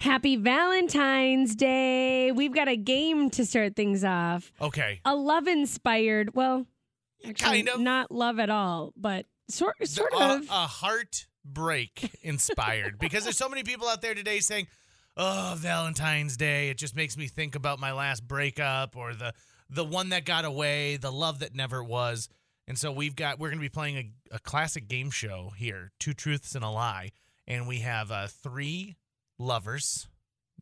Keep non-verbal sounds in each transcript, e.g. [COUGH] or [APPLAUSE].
Happy Valentine's Day. We've got a game to start things off. Okay. A love inspired, well, actually, Kind of. not love at all, but sort sort a, of. a heartbreak inspired because there's so many people out there today saying, "Oh, Valentine's Day, it just makes me think about my last breakup or the the one that got away, the love that never was." And so we've got we're going to be playing a, a classic game show here, two truths and a lie, and we have uh, three lovers.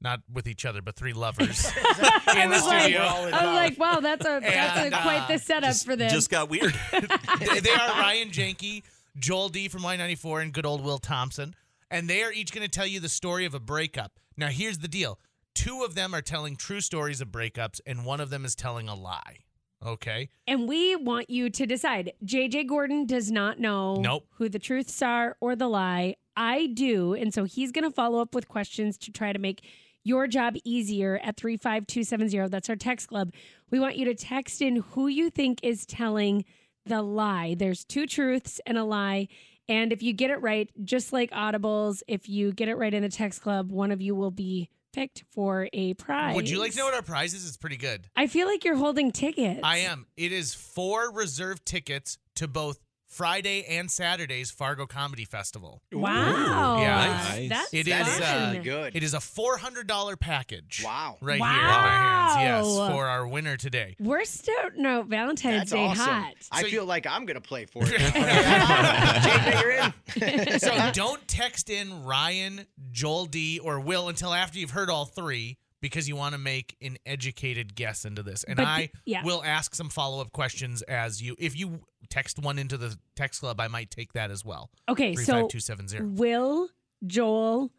Not with each other, but three lovers I [LAUGHS] in the was like, studio. I was like, wow, that's a that's And, a, quite the uh, setup just, for this. just got weird. [LAUGHS] they, they are Ryan Janke, Joel D from Y94, and good old Will Thompson. And they are each going to tell you the story of a breakup. Now, here's the deal two of them are telling true stories of breakups, and one of them is telling a lie. Okay. And we want you to decide. JJ Gordon does not know Nope. who the truths are or the lie. I do. And so he's going to follow up with questions to try to make your job easier at 35270. That's our text club. We want you to text in who you think is telling the lie. There's two truths and a lie. And if you get it right, just like Audibles, if you get it right in the text club, one of you will be picked for a prize. Would you like to know what our prize is? It's pretty good. I feel like you're holding tickets. I am. It is four reserved tickets to both Friday and Saturday's Fargo Comedy Festival. Wow. Yeah. Nice. That's It uh, That is, is fun. really good. It is a $400 package. Wow. Right here in my hands. Yes, for our winner today. We're starting out Valentine's That's Day awesome. hot. I So- feel like I'm gonna play for it. [LAUGHS] JJ, you're in. so don't text in Ryan, Joel D, or Will until after you've heard all three because you want to make an educated guess into this. And But I yeah. will ask some follow up questions as you. If you text one into the text club, I might take that as well. Okay, so five two seven zero. Will, Joel,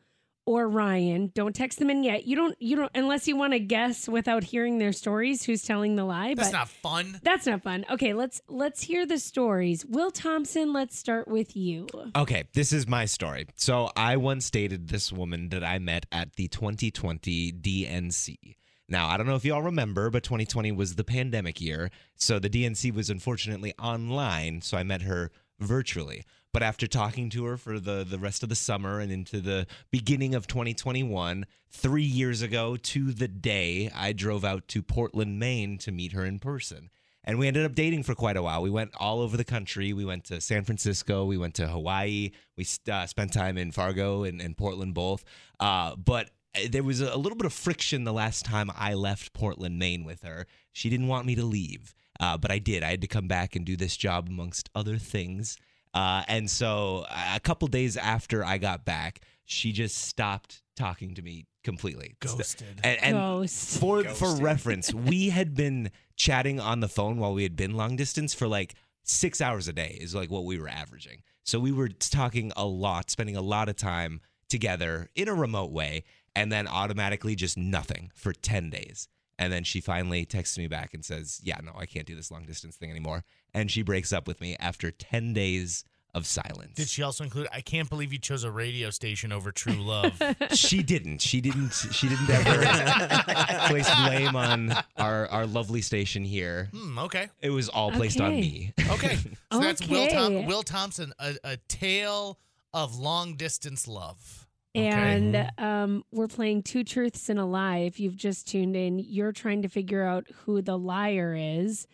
or Ryan, don't text them in yet. You don't you don't unless you want to guess without hearing their stories who's telling the lie, That's but not fun. that's not fun. Okay, let's let's hear the stories. Will Thompson, let's start with you. Okay, this is my story. So I once dated this woman that I met at the 2020 DNC. Now, I don't know if y'all remember, but 2020 was the pandemic year. So the DNC was unfortunately online. So I met her virtually. But after talking to her for the, the rest of the summer and into the beginning of 2021, three years ago to the day, I drove out to Portland, Maine to meet her in person. And we ended up dating for quite a while. We went all over the country. We went to San Francisco. We went to Hawaii. We uh, spent time in Fargo and, and Portland both. Uh, but there was a little bit of friction the last time I left Portland, Maine with her. She didn't want me to leave, uh, but I did. I had to come back and do this job amongst other things. Uh, and so a couple days after I got back, she just stopped talking to me completely. Ghosted. And, and Ghost. for for reference, we had been chatting on the phone while we had been long distance for like six hours a day is like what we were averaging. So we were talking a lot, spending a lot of time together in a remote way, and then automatically just nothing for ten days. And then she finally texts me back and says, "Yeah, no, I can't do this long distance thing anymore." And she breaks up with me after ten days of silence. Did she also include? I can't believe you chose a radio station over True Love. [LAUGHS] she didn't. She didn't. She didn't ever [LAUGHS] place blame on our our lovely station here. hmm, okay. It was all placed on me. Okay. So that's Will, Tom- Will Thompson, a, a tale of long distance love. Okay. And um, we're playing two truths and a lie. If you've just tuned in, you're trying to figure out who the liar is,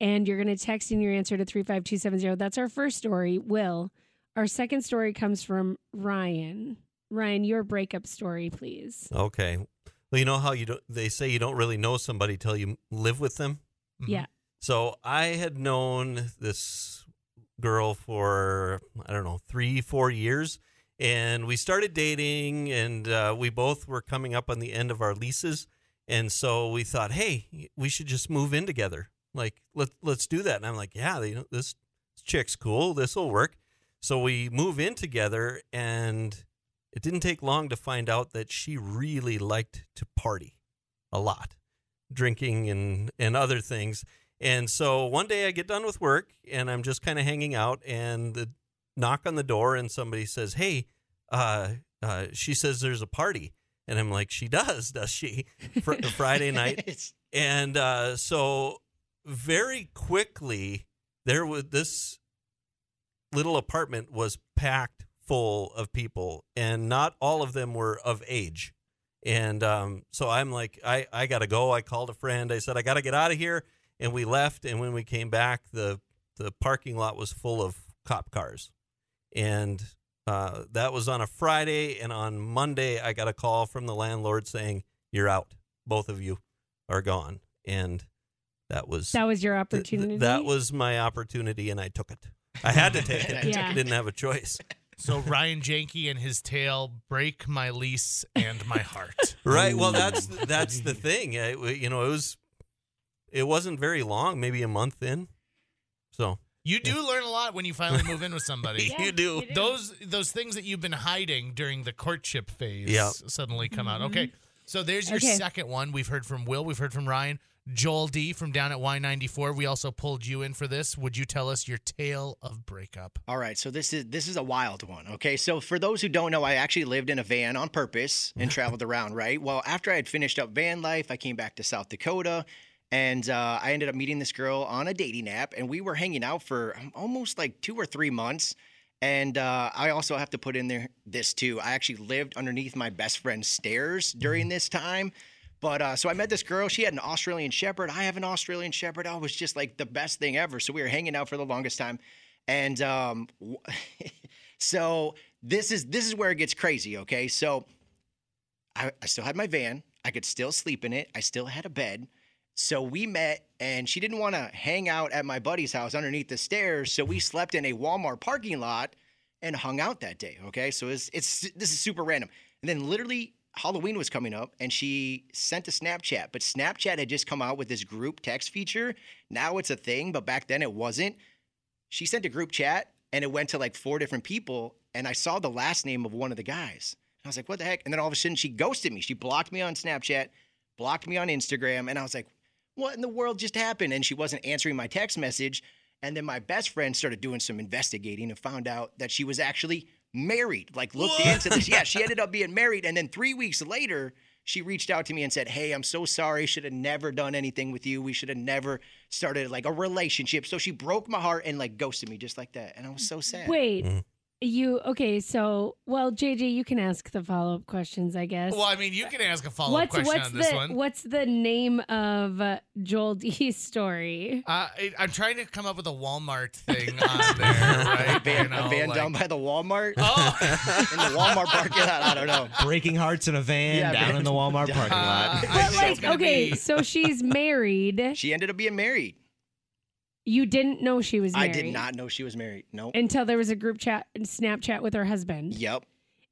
and you're going to text in your answer to three five two seven zero. That's our first story. Will. Our second story comes from Ryan. Ryan, your breakup story, please. Okay. Well, you know how you don't, they say you don't really know somebody till you live with them? Mhm. Yeah. So I had known this girl for, I don't know, three, four years. And we started dating, and uh, we both were coming up on the end of our leases. And so we thought, hey, we should just move in together. Like, let, let's do that. And I'm like, yeah, you know, this chick's cool. This will work. So we move in together, and it didn't take long to find out that she really liked to party a lot, drinking and, and other things. And so one day I get done with work and I'm just kind of hanging out, and the knock on the door, and somebody says, Hey, uh, uh, she says there's a party. And I'm like, She does, [LAUGHS] does she? Fr- [LAUGHS] Friday night. And uh, so very quickly, there was this little apartment was packed full of people, and not all of them were of age. And um, so I'm like, I, I got to go. I called a friend. I said, I got to get out of here. And we left. And when we came back, the, the parking lot was full of cop cars. And uh, that was on a Friday. And on Monday, I got a call from the landlord saying, You're out. Both of you are gone. And that was That was your th- opportunity. th- that was my opportunity, and I took it. I had to take it. [LAUGHS] Yeah. I didn't have a choice. So Ryan Janke and his tale break my lease and my heart. [LAUGHS] Right. Well, that's that's the thing. I- you know, it was it wasn't very long, maybe a month in. So You do learn a lot when you finally move in with somebody. [LAUGHS] Yeah, you do. you do. Those those things that you've been hiding during the courtship phase Yeah. suddenly come out. Mm-hmm. Okay. So there's your Okay. second one. We've heard from Will, we've heard from Ryan. Joel D from down at Y94. We also pulled you in for this. Would you tell us your tale of breakup? All right, so this is this is a wild one. Okay, so for those who don't know, I actually lived in a van on purpose and [LAUGHS] traveled around. Right. Well, after I had finished up van life, I came back to South Dakota, and uh, I ended up meeting this girl on a dating app, and we were hanging out for almost like two or three months. And uh, I also have to put in there this too. I actually lived underneath my best friend's stairs during this time. But uh, so I met this girl. She had an Australian Shepherd. I have an Australian Shepherd. Oh, it was just like the best thing ever. So we were hanging out for the longest time, and um, [LAUGHS] so this is this is where it gets crazy. Okay, so I, I still had my van. I could still sleep in it. I still had a bed. So we met, and she didn't want to hang out at my buddy's house underneath the stairs. So we slept in a Walmart parking lot and hung out that day. Okay, so it's it's this is super random. And then literally Halloween was coming up, and she sent a Snapchat. But Snapchat had just come out with this group text feature. Now it's a thing, but back then it wasn't. She sent a group chat, and it went to like four different people. And I saw the last name of one of the guys. And I was like, what the heck? And then all of a sudden, she ghosted me. She blocked me on Snapchat, blocked me on Instagram, and I was like, what in the world just happened? And she wasn't answering my text message. And then my best friend started doing some investigating and found out that she was actually married. Like looked into this. Yeah, she ended up being married. And then three weeks later, she reached out to me and said, Hey, I'm so sorry. Should have never done anything with you. We should have never started like a relationship. So she broke my heart and like ghosted me just like that. And I was so sad. Wait, Mhm. You okay? So, well, JJ, you can ask the follow up questions, I guess. Well, I mean, you can ask a follow up what's question what's on this the one. what's the name of uh, Joel D's story? Uh, I, I'm trying to come up with a Walmart thing on there, right? [LAUGHS] A van, You know, a van like- down by the Walmart. Oh, [LAUGHS] in the Walmart parking lot. I don't know. Breaking hearts in a van Yeah, down man. in the Walmart [LAUGHS] parking Uh, lot. I But like, okay, be- so she's married. She ended up being married. You didn't know she was I did not know she was married. No. until there was a group chat, and Snapchat with her husband. Yep.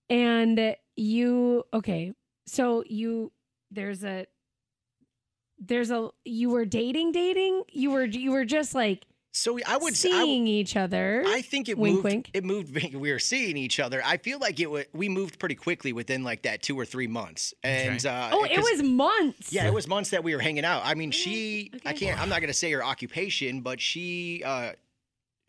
And you okay, so you there's a there's a you were dating dating? You were you were just like So I would say I, seeing each other. I think it Wink, moved. wink. It moved. [LAUGHS] We were seeing each other. I feel like it. wa- We moved pretty quickly within like that two or three months. And uh, oh, it 'cause- was months. Yeah, it was months that we were hanging out. I mean, she. I can't. I'm not gonna say her occupation, but she. uh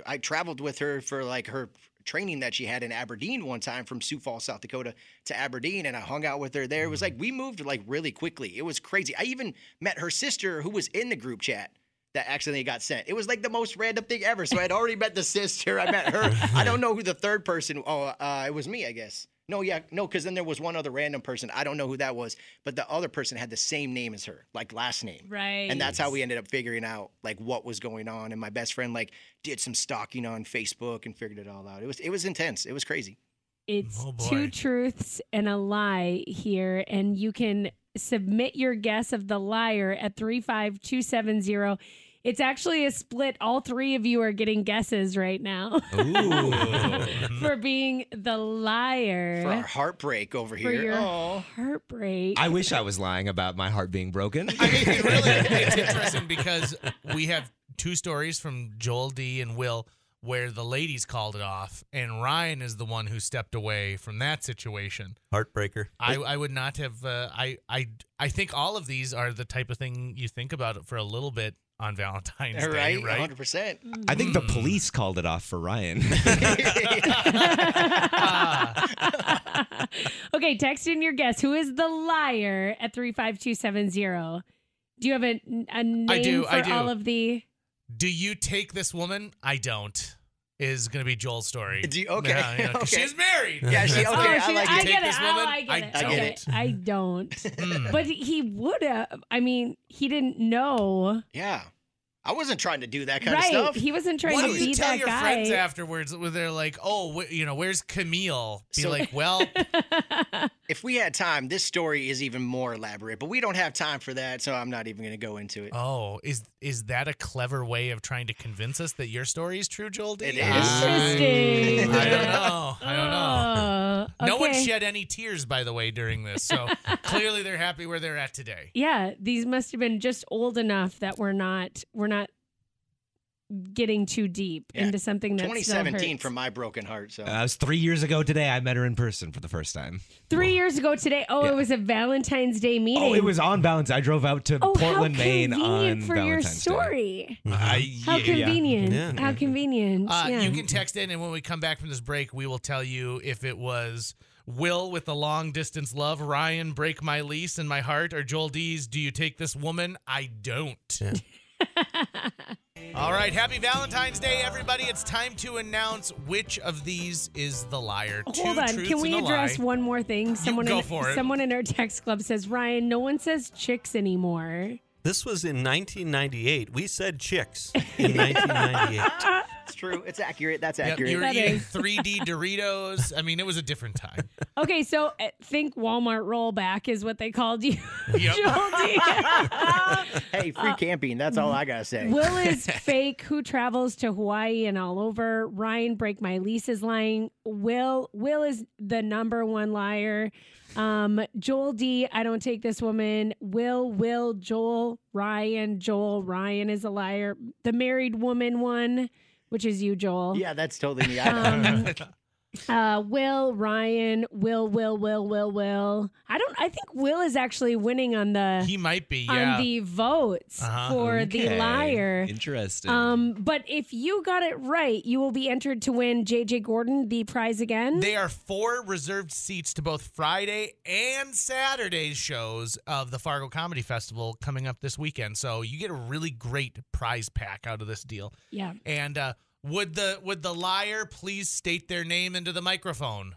I traveled with her for like her training that she had in Aberdeen one time from Sioux Falls, South Dakota to Aberdeen, and I hung out with her there. It was like we moved like really quickly. It was crazy. I even met her sister who was in the group chat that accidentally got sent. It was like the most random thing ever. So I'd already met the sister. I met her. [LAUGHS] I don't know who the third person. Oh, uh, it was me, I guess. No, yeah, no, because then there was one other random person. I don't know who that was, but the other person had the same name as her, like last name. Right. And that's how we ended up figuring out like what was going on. And my best friend like did some stalking on Facebook and figured it all out. It was it was intense. It was crazy. It's Oh, two truths and a lie here, and you can submit your guess of the liar at 35270. It's actually a split. All three of you are getting guesses right now Ooh. [LAUGHS] for being the liar For our heartbreak over for here. your oh. heartbreak. I wish I was lying about my heart being broken. I mean, it really, [LAUGHS] it's interesting because we have two stories from Joel D and Will where the ladies called it off, and Ryan is the one who stepped away from that situation. Heartbreaker. I, I would not have. Uh, I I I think all of these are the type of thing you think about it for a little bit on Valentine's Right, Day, right? 100%. I think the police called it off for Ryan. [LAUGHS] okay, text in your guess. Who is the liar at 35270? Do you have a, a name I do, for I do. all of the Do you take this woman? I don't. is going to be Joel's story. [LAUGHS] Do you- okay, Yeah, yeah, 'cause [LAUGHS] okay. she's married. Yeah, she- That's okay, why I like I it. get Take it. this Oh, woman? I get it. I okay. get I don't. Hmm. but he would have. I mean, he didn't know. Yeah. I wasn't trying to do that kind right. of stuff. He wasn't trying What to do you be tell that your guy. friends afterwards where they're like, oh, wh- you know, where's Camille? Be So- like, well, [LAUGHS] if we had time, this story is even more elaborate, but we don't have time for that, so I'm not even going to go into it. oh, is is that a clever way of trying to convince us that your story is true, Joel? D? It is. Interesting. I don't know. I don't know. Uh, No one shed any tears, by the way, during this. So [LAUGHS] clearly they're happy where they're at today. Yeah, these must have been just old enough that we're not we're not getting too deep Yeah. into something that 2017 hurts. from my broken heart. So Uh, it was three years ago today. I met her in person for the first time. Three years ago today. Oh, Yeah. it was a Valentine's Day meeting. Oh, it was on Valentine's. I drove out to Oh, Portland, how Maine convenient on for your Valentine's Day. story. I- How yeah, yeah. convenient. Yeah. How convenient. Uh, yeah. You can text in, and when we come back from this break, we will tell you if it was Will with the long distance love, Ryan break my lease and my heart, or Joel D's do you take this woman? I don't. [LAUGHS] Yeah. All right, happy Valentine's Day, everybody. It's time to announce which of these is the liar. Hold Two on. truths Can we address lie. one more thing? Someone go in, for it. someone in our text club says, Ryan, no one says chicks anymore. This was in 1998. We said chicks in 1998. [LAUGHS] it's true. It's accurate. That's Yep, accurate. you were That eating is. [LAUGHS] 3D Doritos. I mean, it was a different time. Okay, so uh, think Walmart rollback is what they called you. [LAUGHS] Yep. Joel D. [LAUGHS] hey, free camping. That's all I got to say. Will is fake. Who travels to Hawaii and all over? Ryan break my lease is lying. Will Will is the number one liar. Um, Joel D. I don't take this woman. Will Will Joel Ryan Joel Ryan is a liar. The married woman one, which is you Joel. yeah, that's totally me. I know. Um, [LAUGHS] uh, Will Ryan Will Will Will Will Will. I don't. I think Will is actually winning on the He might be, yeah. on the votes Uh-huh. for the liar. Interesting. Um, but if you got it right, you will be entered to win JJ Gordon the prize again. They are four reserved seats to both Friday and Saturday shows of the Fargo Comedy Festival coming up this weekend. So you get a really great prize pack out of this deal. yeah. And uh, would the would the liar please state their name into the microphone?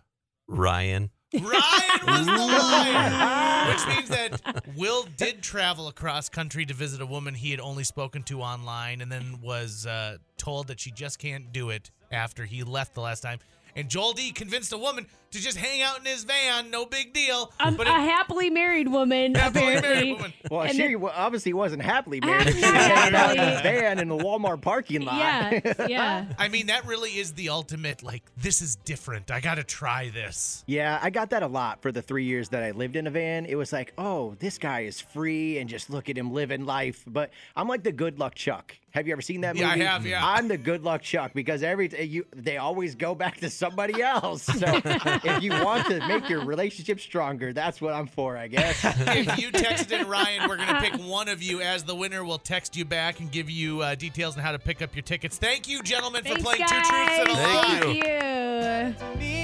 Ryan. Ryan was the liar, [LAUGHS] which means that Will did travel across country to visit a woman he had only spoken to online, and then was uh, told that she just can't do it after he left the last time. And Joel D convinced a woman to just hang out in his van, no big deal. Um, but a it, happily married woman, [LAUGHS] Happily married woman. Well, And she then- obviously wasn't happily married. if She was hanging out in happily. his van in the Walmart parking lot. Yeah, [LAUGHS] yeah. I mean, that really is the ultimate. Like, this is different. I got to try this. Yeah, I got that a lot for the three years that I lived in a van. It was like, oh, this guy is free and just look at him living life. But I'm like the good luck Chuck. Have you ever seen that movie? Yeah, I have, yeah. I'm the good luck Chuck because every t- you they always go back to somebody else. So [LAUGHS] if you want to make your relationship stronger, that's what I'm for, I guess. [LAUGHS] if you texted in [LAUGHS] Ryan, we're going to pick one of you as the winner. We'll text you back and give you uh, details on how to pick up your tickets. Thank you, gentlemen, for playing guys. Two Truths and a Lie. Thank Thank you.